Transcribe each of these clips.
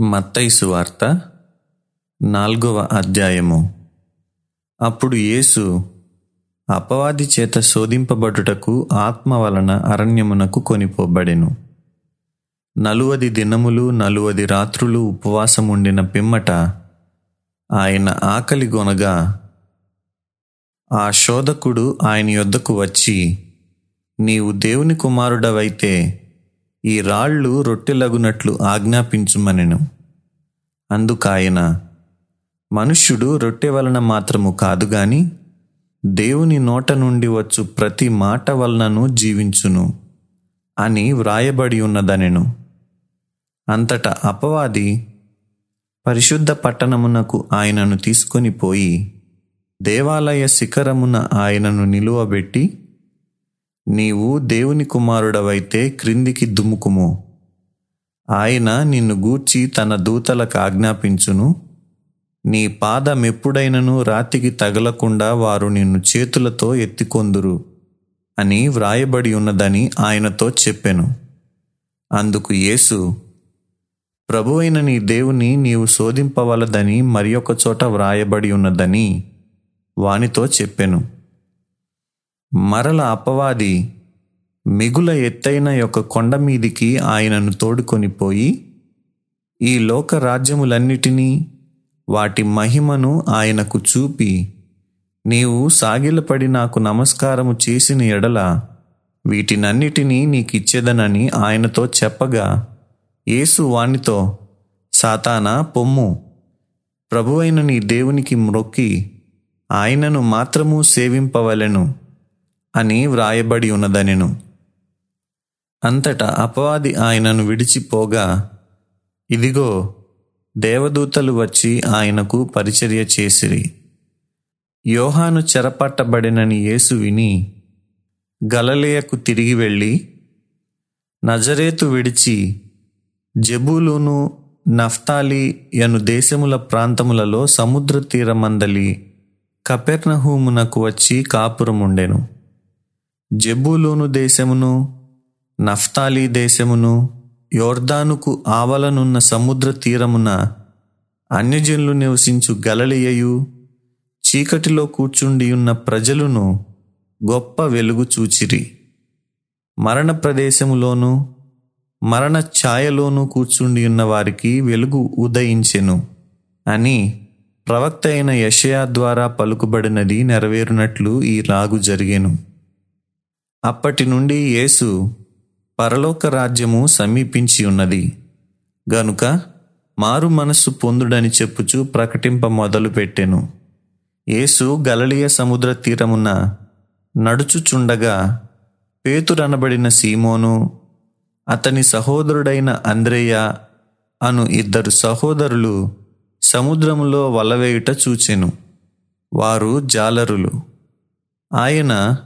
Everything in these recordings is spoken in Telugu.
మత్తైసు వార్త నాల్గవ అధ్యాయము. అప్పుడు యేసు అపవాది చేత శోధింపబడుటకు ఆత్మ వలన అరణ్యమునకు కొనిపోబడెను. నలువది దినములు నలువది రాత్రులు ఉపవాసముండిన పిమ్మట ఆయన ఆకలి గొనగా ఆ శోధకుడు ఆయన యొద్దకు వచ్చి నీవు దేవుని కుమారుడవైతే ఈ రాళ్ళు రొట్టెలగునట్లు ఆజ్ఞాపించుమనెను. అందుకాయన మనుష్యుడు రొట్టె వలన మాత్రము కాదు గాని దేవుని నోట నుండి వచ్చు ప్రతి మాట వలనను జీవించును అని వ్రాయబడి ఉన్నదనెను. అంతటా అపవాది పరిశుద్ధ పట్టణమునకు ఆయనను తీసుకొని పోయి దేవాలయ శిఖరమున ఆయనను నిలువబెట్టి నీవు దేవుని కుమారుడవైతే క్రిందికి దుముకుము ఆయన నిన్ను గూర్చి తన దూతలకు ఆజ్ఞాపించును. నీ పాదమెప్పుడైనను రాతికి తగలకుండా వారు నిన్ను చేతులతో ఎత్తికొందురు అని వ్రాయబడి ఉన్నదని ఆయనతో చెప్పెను. అందుకు యేసు ప్రభువైన నీ దేవుని నీవు శోధింపవలదని మరి ఒక చోట వ్రాయబడి ఉన్నదని వానితో చెప్పెను. మరల అపవాది మిగుల ఎత్తైన యొక్క కొండ మీదికి ఆయనను తోడుకొని పోయి ఈ లోక రాజ్యములన్నిటినీ వాటి మహిమను ఆయనకు చూపి నీవు సాగిలపడి నాకు నమస్కారము చేసిన ఎడల వీటినన్నిటినీ నీకిచ్చేదనని ఆయనతో చెప్పగా యేసు వానితో సాతానా పొమ్ము. ప్రభువైన నీ దేవునికి మ్రొక్కి. ఆయనను మాత్రము సేవింపవలెను. అని వ్రాయబడి ఉన్నదనెను. అంతటా అపవాది ఆయనను విడిచిపోగా ఇదిగో దేవదూతలు వచ్చి ఆయనకు పరిచర్య చేసిరి. యోహాను చెరపట్టబడినని యేసు విని గలలేయకు తిరిగి వెళ్ళి నజరేతు విడిచి జబూలును నఫ్తాలి యను దేశముల ప్రాంతములలో సముద్ర తీరమందలి కపెర్నహూమునకు వచ్చి కాపురముండెను. జెబూలూను దేశమును నఫ్తాలి దేశమును యోర్దానుకు ఆవలనున్న సముద్ర తీరమున అన్యజనులు నివసించు గలలియయు చీకటిలో కూర్చుండియున్న ప్రజలును గొప్ప వెలుగు చూచిరి. మరణ ప్రదేశములోను మరణ ఛాయలోను కూర్చుండియున్న వారికి వెలుగు ఉదయించెను అని ప్రవక్త అయిన యషయా ద్వారా పలుకుబడినది నెరవేరునట్లు ఈ రాగు జరిగెను. అప్పటి నుండి యేసు పరలోక రాజ్యము సమీపించి ఉన్నది. గనుక మారు మనస్సు పొందుడని చెప్పుచు ప్రకటింప మొదలుపెట్టెను. యేసు గలలియ సముద్ర తీరమున నడుచుచుండగా పేతురనబడిన సీమోను అతని సహోదరుడైన అంద్రేయ అను ఇద్దరు సహోదరులు సముద్రములో వలవేయుట చూచెను. వారు జాలరులు. ఆయన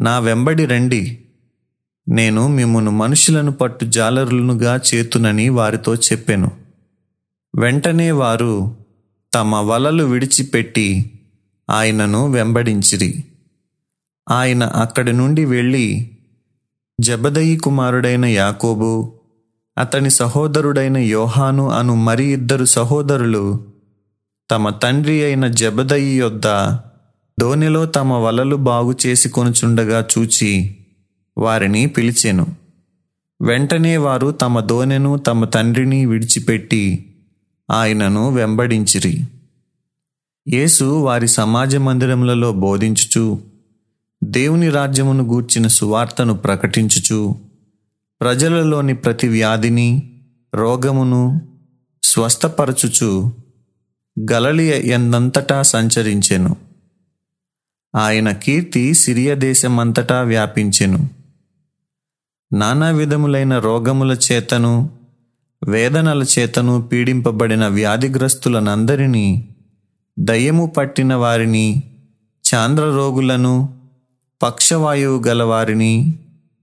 నా వెంబడి రండి. నేను మిమ్మను మనుషులను పట్టు జాలరులనుగా చేతునని వారితో చెప్పాను. వెంటనే వారు తమ వలలు విడిచిపెట్టి ఆయనను వెంబడించిరి. ఆయన అక్కడి నుండి వెళ్ళి జబదయి కుమారుడైన యాకోబు అతని సహోదరుడైన యోహాను అను మరి ఇద్దరు సహోదరులు తమ తండ్రి అయిన జబదయి యొద్ద దోణిలో తమ వలలు బాగు చేసి కొనుచుండగా చూచి వారిని పిలిచెను. వెంటనే వారు తమ దోనెను తమ తండ్రిని విడిచిపెట్టి ఆయనను వెంబడించిరి. యేసు వారి సమాజ మందిరములలో బోధించుచు దేవుని రాజ్యమును గూర్చిన సువార్తను ప్రకటించుచు ప్రజలలోని ప్రతి వ్యాధిని రోగమును స్వస్థపరచుచు గలలియ ఎందంతటా సంచరించెను. ఆయన కీర్తి సిరియ దేశమంతటా వ్యాపించెను. నానా విధములైన రోగముల చేతను వేదనల చేతను పీడింపబడిన వ్యాధిగ్రస్తులనందరినీ దయ్యము పట్టిన వారిని చాంద్ర రోగులను పక్షవాయువు గలవారిని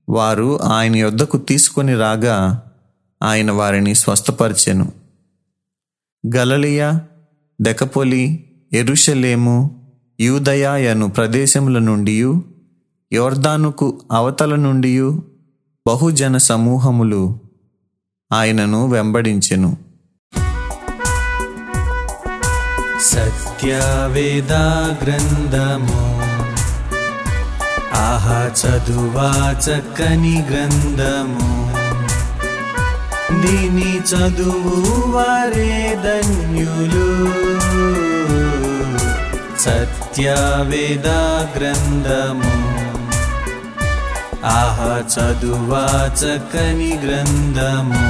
వారు ఆయన యొద్దకు తీసుకొని రాగా ఆయన వారిని స్వస్థపరిచెను. గలలియ దెకపోలి ఎరుషలేము యూదయాయను ప్రదేశముల నుండి యోర్దానుకు అవతల నుండి బహుజన సమూహములు ఆయనను వెంబడించెను. సత్యవేద గ్రంథము ఆహా చదువా చక్కని గ్రంథము దీని చదువు వారే ధన్యులు. సత్యవేద గ్రంథము ఆహా చదువా చక్కని గ్రంథము